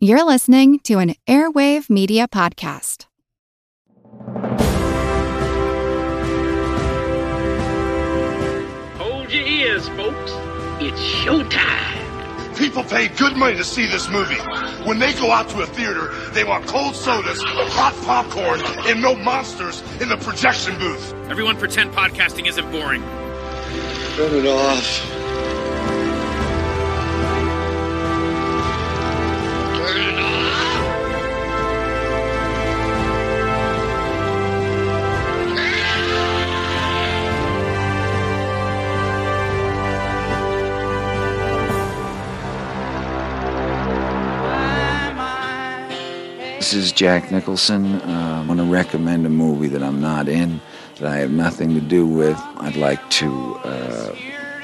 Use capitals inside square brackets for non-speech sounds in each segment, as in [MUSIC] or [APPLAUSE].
You're listening to an Airwave Media Podcast. Hold your ears, folks. It's showtime. People pay good money to see this movie. When they go out to a theater, they want cold sodas, hot popcorn, and no monsters in the projection booth. Everyone pretend podcasting isn't boring. Turn it off. This is Jack Nicholson. Uh, I want to recommend a movie that I'm not in, that I have nothing to do with. I'd like to uh,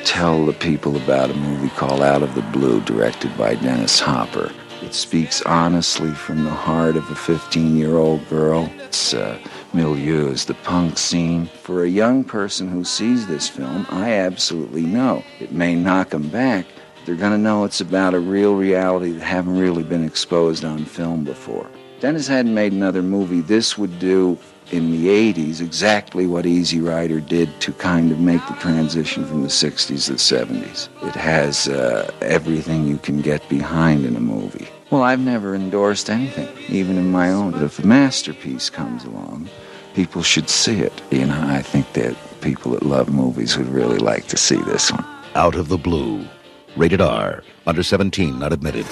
tell the people about a movie called Out of the Blue, directed by Dennis Hopper. It speaks honestly from the heart of a 15 year old girl. Its uh, milieu is the punk scene. For a young person who sees this film, I absolutely know it may knock them back. They're going to know it's about a real reality that haven't really been exposed on film before. Dennis hadn't made another movie. This would do in the 80s exactly what Easy Rider did to kind of make the transition from the 60s to the 70s. It has uh, everything you can get behind in a movie. Well, I've never endorsed anything, even in my own. But if a masterpiece comes along, people should see it. You know, I think that people that love movies would really like to see this one. Out of the Blue. Rated R. Under 17, not admitted.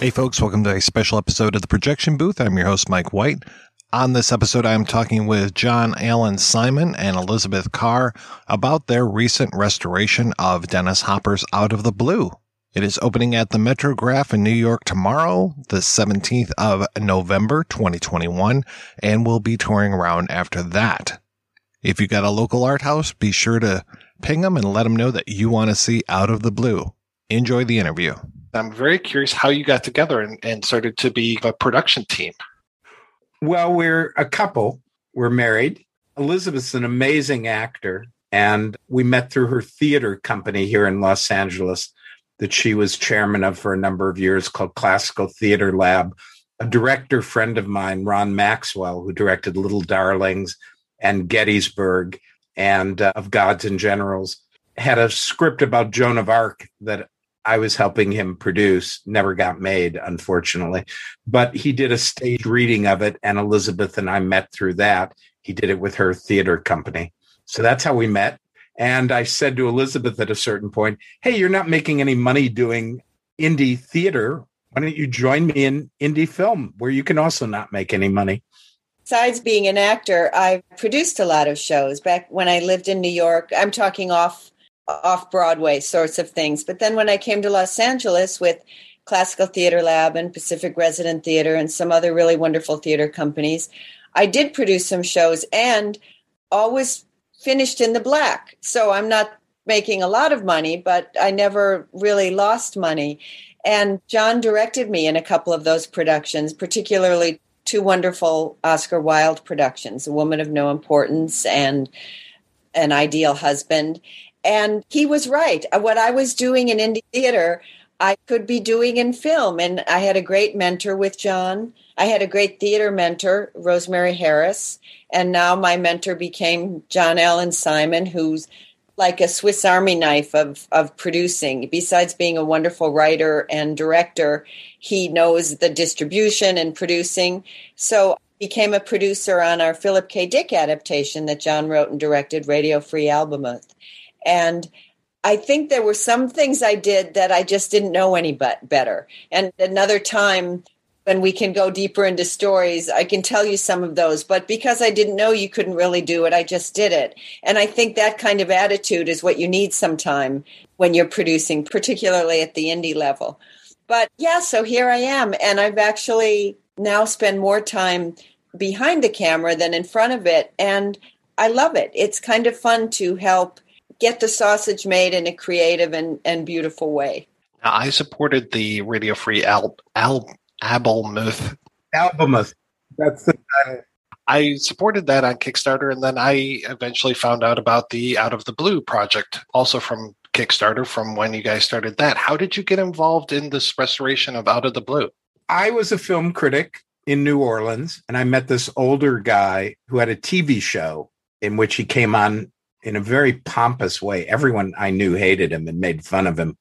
Hey, folks, welcome to a special episode of the Projection Booth. I'm your host, Mike White. On this episode, I'm talking with John Alan Simon and Elizabeth Karr about their recent restoration of Dennis Hopper's Out of the Blue. It is opening at the Metrograph in New York tomorrow, the 17th of November, 2021, and will be touring around after that. If you got a local art house, be sure to ping them and let them know that you want to see Out of the Blue. Enjoy the interview. I'm very curious how you got together and, and started to be a production team. Well, we're a couple. We're married. Elizabeth's an amazing actor, and we met through her theater company here in Los Angeles that she was chairman of for a number of years called Classical Theater Lab. A director friend of mine, Ron Maxwell, who directed Little Darlings and Gettysburg and uh, Of Gods and Generals, had a script about Joan of Arc that I was helping him produce, never got made, unfortunately. But he did a stage reading of it, and Elizabeth and I met through that. He did it with her theater company. So that's how we met. And I said to Elizabeth at a certain point, Hey, you're not making any money doing indie theater. Why don't you join me in indie film where you can also not make any money? Besides being an actor, I've produced a lot of shows back when I lived in New York. I'm talking off off Broadway sorts of things. But then when I came to Los Angeles with Classical Theater Lab and Pacific Resident Theater and some other really wonderful theater companies, I did produce some shows and always finished in the black. So I'm not making a lot of money, but I never really lost money. And John directed me in a couple of those productions, particularly two wonderful Oscar Wilde productions, A Woman of No Importance and An Ideal Husband. And he was right. Uh, what I was doing in indie theater, I could be doing in film. And I had a great mentor with John. I had a great theater mentor, Rosemary Harris. And now my mentor became John Alan Simon, who's like a Swiss Army knife of, of producing. Besides being a wonderful writer and director, he knows the distribution and producing. So became a producer on our Philip K. Dick adaptation that John wrote and directed, Radio Free Albemuth. And I think there were some things I did that I just didn't know any but better. And another time when we can go deeper into stories, I can tell you some of those. But because I didn't know you couldn't really do it, I just did it. And I think that kind of attitude is what you need sometime when you're producing, particularly at the indie level. But yeah, so here I am. And I've actually now spent more time behind the camera than in front of it. And I love it. It's kind of fun to help get the sausage made in a creative and, and beautiful way. Now, I supported the Radio Free Al, Al Albemuth. Albemuth. That's the title. I supported that on Kickstarter, and then I eventually found out about the Out of the Blue project, also from Kickstarter from when you guys started that. How did you get involved in this restoration of Out of the Blue? I was a film critic in New Orleans, and I met this older guy who had a TV show in which he came on in a very pompous way. Everyone I knew hated him and made fun of him.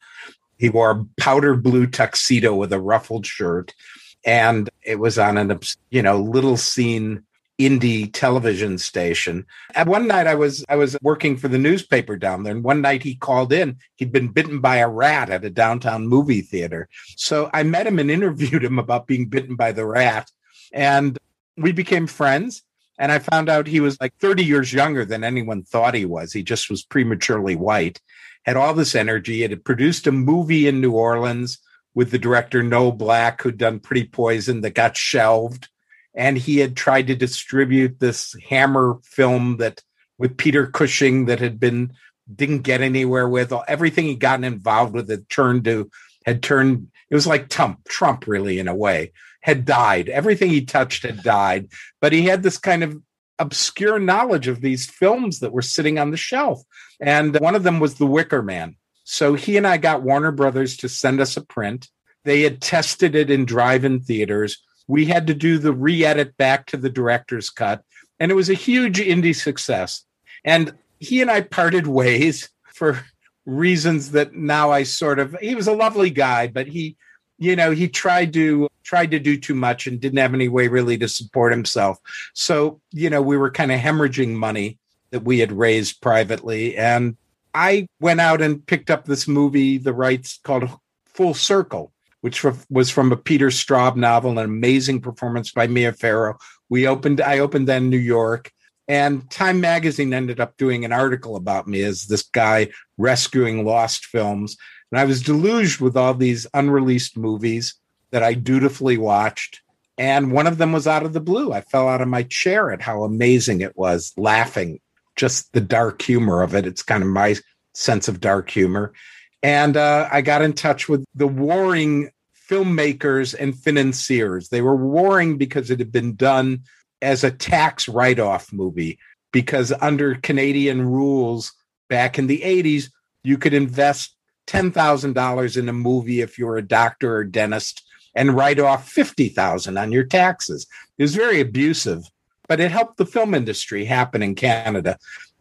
He wore a powder blue tuxedo with a ruffled shirt, and it was on an you know little scene indie television station. And one night I was I was working for the newspaper down there, and one night he called in. He'd been bitten by a rat at a downtown movie theater. So I met him and interviewed him about being bitten by the rat, and we became friends. And I found out he was like 30 years younger than anyone thought he was. He just was prematurely white, had all this energy. It had produced a movie in New Orleans with the director Noel Black, who'd done Pretty Poison, that got shelved and he had tried to distribute this Hammer film that with Peter Cushing that had been didn't get anywhere with everything he'd gotten involved with had turned to had turned it was like Trump Trump really in a way had died. Everything he touched had died. But he had this kind of obscure knowledge of these films that were sitting on the shelf. And one of them was The Wicker Man. So he and I got Warner Brothers to send us a print. They had tested it in drive-in theaters. We had to do the re-edit back to the director's cut. And it was a huge indie success. And he and i parted ways [LAUGHS] for reasons that now i sort of he was a lovely guy but he you know he tried to tried to do too much and didn't have any way really to support himself. So you know we were kind of hemorrhaging money that we had raised privately. And i went out and picked up this movie the rights called full circle which was from a Peter Straub novel, an amazing performance by Mia Farrow. We opened, I opened then in New York, and Time Magazine ended up doing an article about me as this guy rescuing lost films. And I was deluged with all these unreleased movies that I dutifully watched. And one of them was out of the blue. I fell out of my chair at how amazing it was, laughing, just the dark humor of it. It's kind of my sense of dark humor. And uh, I got in touch with the warring filmmakers and financiers. They were warring because it had been done as a tax write off movie, because under Canadian rules back in the 80s, you could invest $10,000 in a movie if you're a doctor or dentist and write off 50,000 on your taxes. It was very abusive, but it helped the film industry happen in Canada.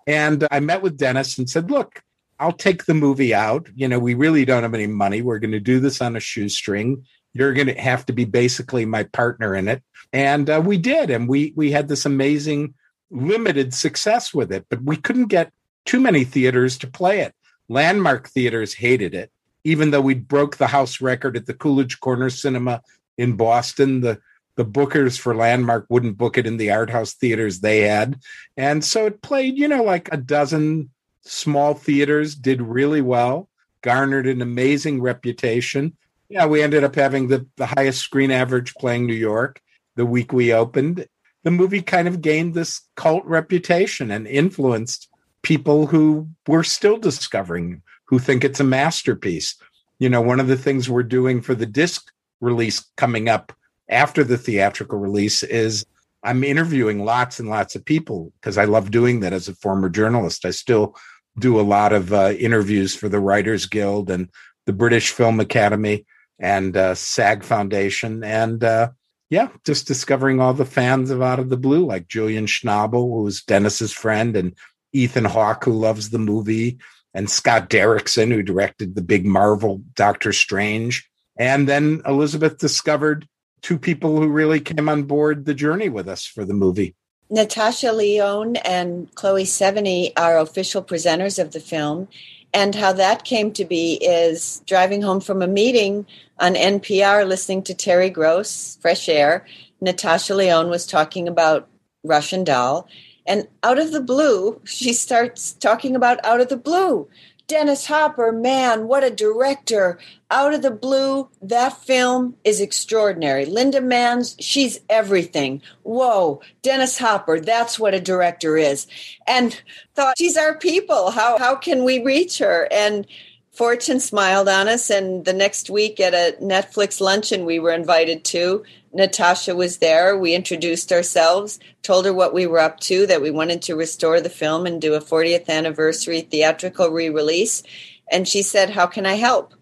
And I met with Dennis and said, look, I'll take the movie out. You know, we really don't have any money. We're going to do this on a shoestring. You're going to have to be basically my partner in it. And uh, we did. And we, we had this amazing limited success with it, but we couldn't get too many theaters to play it. Landmark theaters hated it, even though we broke the house record at the Coolidge Corner Cinema in Boston. The the bookers for Landmark wouldn't book it in the art house theaters they had. And so it played, you know, like a dozen small theaters did really well, garnered an amazing reputation. Yeah, we ended up having the, the highest screen average playing New York the week we opened. The movie kind of gained this cult reputation and influenced people who we're still discovering, who think it's a masterpiece. You know, one of the things we're doing for the disc release coming up after the theatrical release is I'm interviewing lots and lots of people because I love doing that as a former journalist. I still do a lot of uh, interviews for the Writers Guild and the British Film Academy and uh, SAG Foundation. And uh, yeah, just discovering all the fans of Out of the Blue, like Julian Schnabel, who's Dennis's friend, and Ethan Hawke, who loves the movie, and Scott Derrickson, who directed the big Marvel Doctor Strange. And then Elizabeth discovered two people who really came on board the journey with us for the movie. Natasha Lyonne and Chloe Sevigny are official presenters of the film. And how that came to be is driving home from a meeting on NPR, listening to Terry Gross, Fresh Air. Natasha Lyonne was talking about Russian Doll. And out of the blue, [LAUGHS] she starts talking about Out of the Blue. Dennis Hopper, man, what a director. Out of the blue, that film is extraordinary. Linda Manz, she's everything. Whoa, Dennis Hopper, that's what a director is. And thought, she's our people. How, how can we reach her? And Fortune smiled on us. And the next week at a Netflix luncheon we were invited to, Natasha was there. We introduced ourselves, told her what we were up to, that we wanted to restore the film and do a 40th anniversary theatrical re release. And she said, How can I help?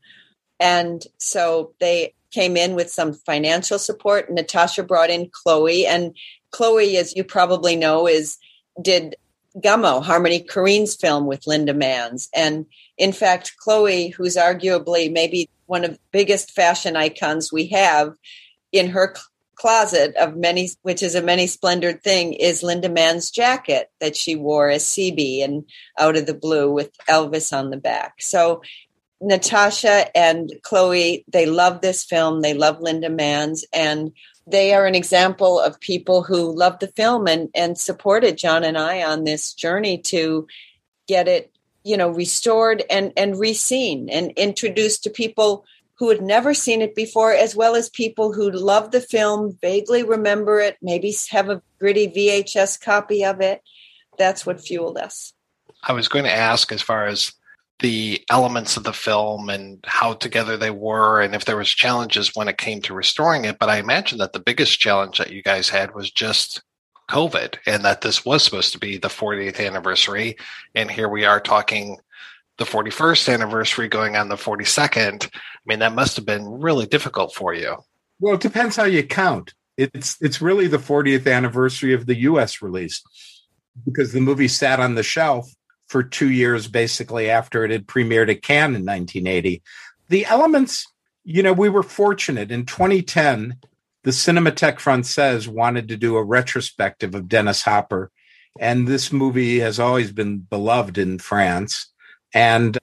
And so they came in with some financial support. Natasha brought in Chloe, and Chloe, as you probably know, is did Gummo, Harmony Korine's film with Linda Manz. And in fact, Chloe, who's arguably maybe one of the biggest fashion icons we have in her cl- closet of many, which is a many splendored thing, is Linda Manz's jacket that she wore as CB and Out of the Blue with Elvis on the back. So Natasha and Chloe, they love this film. They love Linda Manz. And they are an example of people who love the film and, and supported John and I on this journey to get it, you know, restored and, and reseen and introduced to people who had never seen it before, as well as people who love the film, vaguely remember it, maybe have a gritty VHS copy of it. That's what fueled us. I was going to ask, as far as the elements of the film and how together they were and if there was challenges when it came to restoring it but i imagine that the biggest challenge that you guys had was just covid and that this was supposed to be the 40th anniversary and here we are talking the 41st anniversary going on the 42nd i mean that must have been really difficult for you well it depends how you count it's it's really the 40th anniversary of the us release because the movie sat on the shelf for two years, basically after it had premiered at Cannes in 1980. The elements, you know, we were fortunate. In 2010, the Cinematheque Francaise wanted to do a retrospective of Dennis Hopper. And this movie has always been beloved in France. And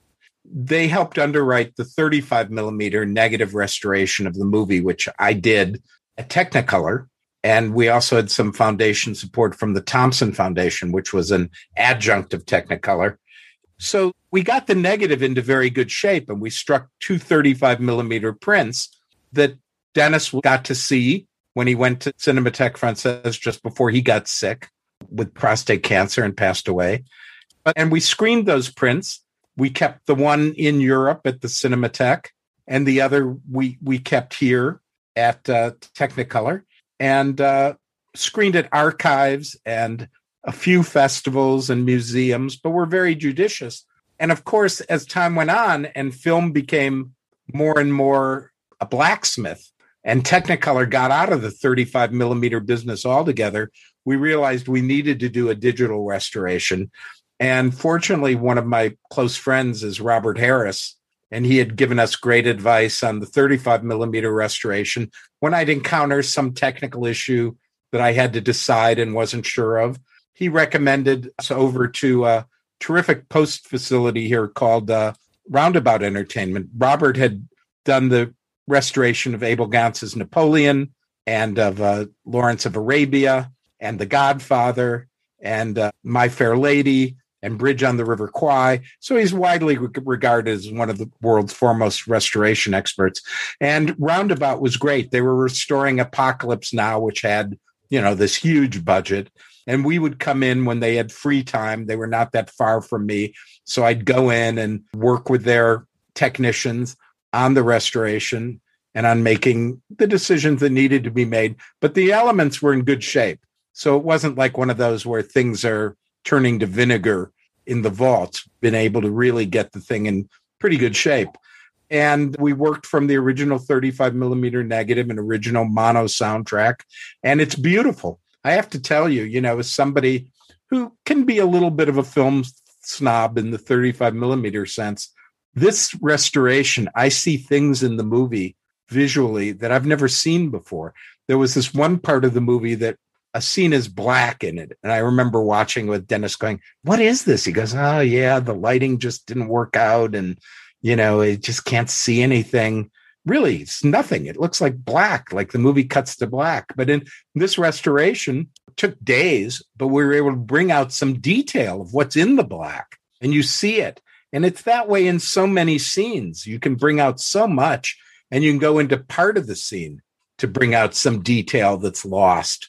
they helped underwrite the 35 millimeter negative restoration of the movie, which I did at Technicolor. And we also had some foundation support from the Thompson Foundation, which was an adjunct of Technicolor. So we got the negative into very good shape and we struck two 35 millimeter prints that Dennis got to see when he went to Cinematheque Francaise just before he got sick with prostate cancer and passed away. And we screened those prints. We kept the one in Europe at the Cinematheque and the other we, we kept here at uh, Technicolor and uh, screened at archives and a few festivals and museums, but we're very judicious. And of course, as time went on and film became more and more a blacksmith, and Technicolor got out of the 35 millimeter business altogether, we realized we needed to do a digital restoration. And fortunately, one of my close friends is Robert Harris, and he had given us great advice on the 35 millimeter restoration. When I'd encounter some technical issue that I had to decide and wasn't sure of, he recommended us over to a terrific post facility here called uh, Roundabout Entertainment. Robert had done the restoration of Abel Gance's Napoleon and of uh, Lawrence of Arabia and The Godfather and uh, My Fair Lady and Bridge on the River Kwai. So he's widely regarded as one of the world's foremost restoration experts. And Roundabout was great. They were restoring Apocalypse Now, which had, you know, this huge budget. And we would come in when they had free time. They were not that far from me. So I'd go in and work with their technicians on the restoration and on making the decisions that needed to be made. But the elements were in good shape. So it wasn't like one of those where things are turning to vinegar in the vaults, been able to really get the thing in pretty good shape. And we worked from the original 35 millimeter negative and original mono soundtrack, and it's beautiful. I have to tell you, you know, as somebody who can be a little bit of a film snob in the 35 millimeter sense, this restoration, I see things in the movie visually that I've never seen before. There was this one part of the movie that a scene is black in it. And I remember watching with Dennis going, What is this? He goes, Oh, yeah, the lighting just didn't work out. And, you know, it just can't see anything. Really, it's nothing. It looks like black, like the movie cuts to black. But in this restoration, took days, but we were able to bring out some detail of what's in the black. And you see it. And it's that way in so many scenes. You can bring out so much and you can go into part of the scene to bring out some detail that's lost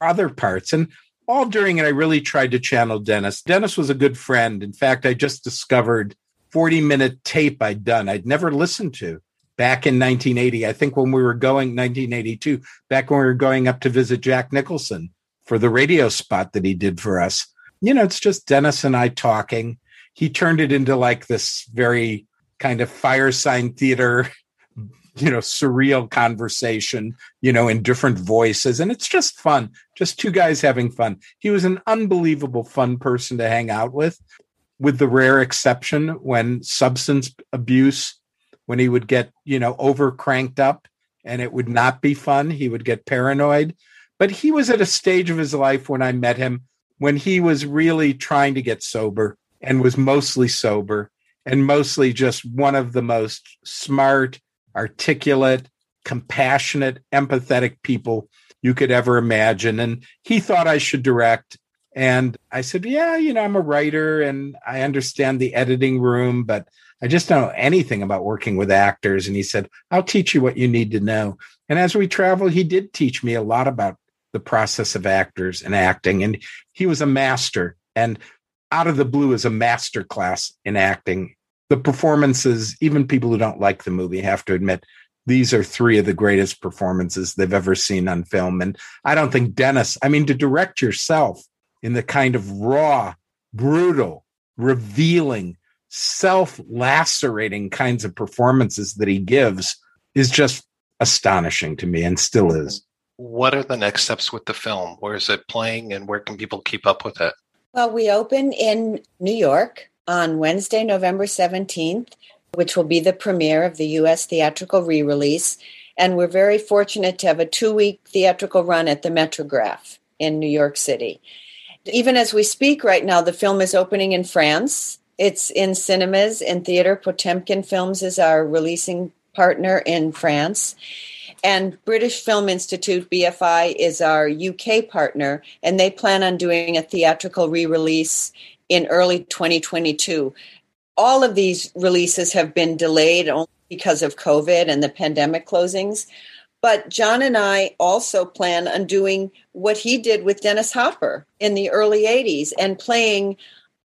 or other parts. And all during it, I really tried to channel Dennis. Dennis was a good friend. In fact, I just discovered 40 minute tape I'd done, I'd never listened to back in 1980. I think when we were going 1982, back when we were going up to visit Jack Nicholson for the radio spot that he did for us. You know, it's just Dennis and I talking. He turned it into like this very kind of fireside theater, you know, surreal conversation, you know, in different voices. And it's just fun, just two guys having fun. He was an unbelievable fun person to hang out with, with the rare exception when substance abuse, when he would get, you know, over cranked up and it would not be fun. He would get paranoid. But he was at a stage of his life when I met him when he was really trying to get sober and was mostly sober and mostly just one of the most smart, articulate, compassionate, empathetic people you could ever imagine. And he thought I should direct. And I said, Yeah, you know, I'm a writer and I understand the editing room, but I just don't know anything about working with actors. And he said, I'll teach you what you need to know. And as we traveled, he did teach me a lot about the process of actors and acting. And he was a master. And out of the blue is a master class in acting. The performances, even people who don't like the movie have to admit these are three of the greatest performances they've ever seen on film. And I don't think Dennis, I mean, to direct yourself in the kind of raw, brutal, revealing, self lacerating kinds of performances that he gives is just astonishing to me and still is. What are the next steps with the film? Where is it playing and where can people keep up with it? Well, we open in New York on Wednesday, November 17th, which will be the premiere of the U.S. theatrical re release. And we're very fortunate to have a two week theatrical run at the Metrograph in New York City. Even as we speak right now, the film is opening in France. It's in cinemas and theater. Potemkin Films is our releasing partner in France. And British Film Institute, BFI, is our UK partner, and they plan on doing a theatrical re release in early 2022. All of these releases have been delayed only because of COVID and the pandemic closings. But John and I also plan on doing what he did with Dennis Hopper in the early 80s and playing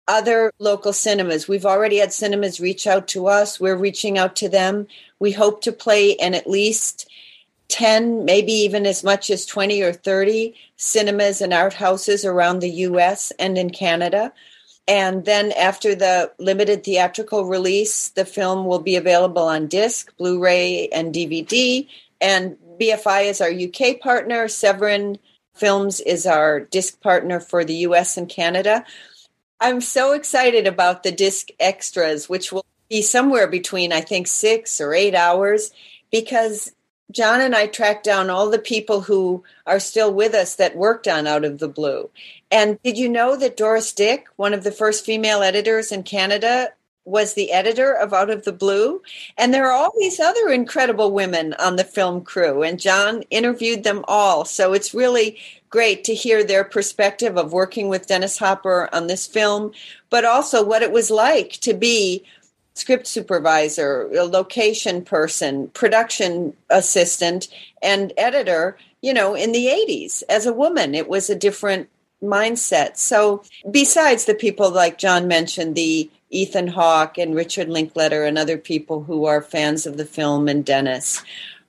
other local cinemas. We've already had cinemas reach out to us. We're reaching out to them. We hope to play in at least 10, maybe even as much as 20 or 30 cinemas and art houses around the US and in Canada. And then after the limited theatrical release, the film will be available on disc, Blu ray, and DVD. And BFI is our UK partner. Severin Films is our disc partner for the US and Canada. I'm so excited about the disc extras, which will be somewhere between, I think, six or eight hours, because John and I tracked down all the people who are still with us that worked on Out of the Blue. And did you know that Doris Dick, one of the first female editors in Canada, was the editor of Out of the Blue? And there are all these other incredible women on the film crew, and John interviewed them all. So it's really great to hear their perspective of working with Dennis Hopper on this film, but also what it was like to be script supervisor, location person, production assistant, and editor, you know, in the 80s. As a woman, it was a different mindset. So, besides the people like John mentioned, the Ethan Hawke and Richard Linklater and other people who are fans of the film and Dennis.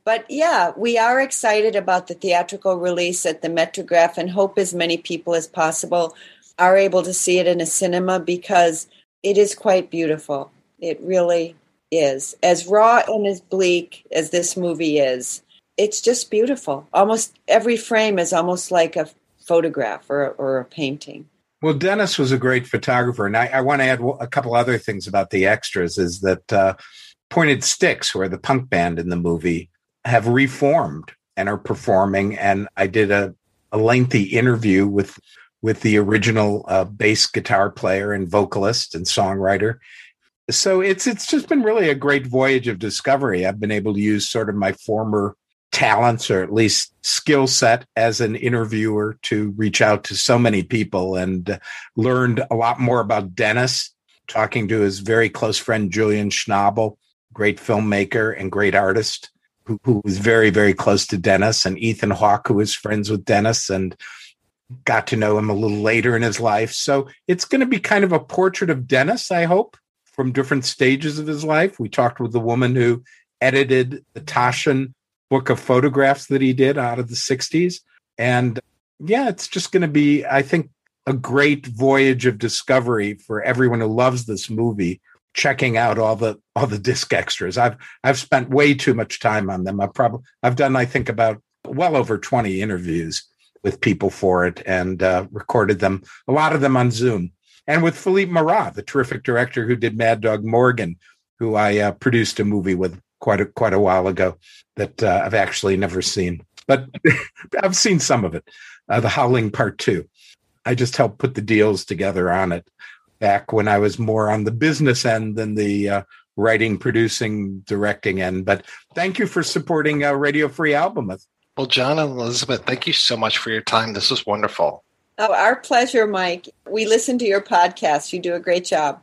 But yeah, we are excited about the theatrical release at the Metrograph and hope as many people as possible are able to see it in a cinema because it is quite beautiful. It really is. As raw and as bleak as this movie is, it's just beautiful. Almost every frame is almost like a photograph or, or a painting. Well, Dennis was a great photographer. And I, I want to add a couple other things about the extras is that uh, Pointed Sticks, who are the punk band in the movie, have reformed and are performing. And I did a, a lengthy interview with with the original uh, bass guitar player and vocalist and songwriter so it's it's just been really a great voyage of discovery. I've been able to use sort of my former talents or at least skill set as an interviewer to reach out to so many people and uh, learned a lot more about Dennis, talking to his very close friend Julian Schnabel, great filmmaker and great artist who, who was very, very close to Dennis, and Ethan Hawke, who was friends with Dennis and got to know him a little later in his life. So it's going to be kind of a portrait of Dennis, I hope from different stages of his life. We talked with the woman who edited the Taschen book of photographs that he did out of the 60s. And yeah, it's just going to be, I think, a great voyage of discovery for everyone who loves this movie checking out all the all the disc extras. I've I've spent way too much time on them. I've probably I've done I think about well over 20 interviews with people for it and uh, recorded them, a lot of them on Zoom. And with Philippe Mora, the terrific director who did Mad Dog Morgan, who I uh, produced a movie with quite a, quite a while ago that uh, I've actually never seen, but [LAUGHS] I've seen some of it. Uh, the Howling Part Two. I just helped put the deals together on it back when I was more on the business end than the uh, writing, producing, directing end. But thank you for supporting uh, Radio Free Albemuth. Well, John and Elizabeth, thank you so much for your time. This was wonderful. Oh, our pleasure, Mike. We listen to your podcast. You do a great job.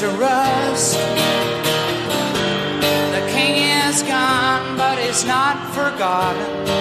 To rust. The king is gone, but he's not forgotten.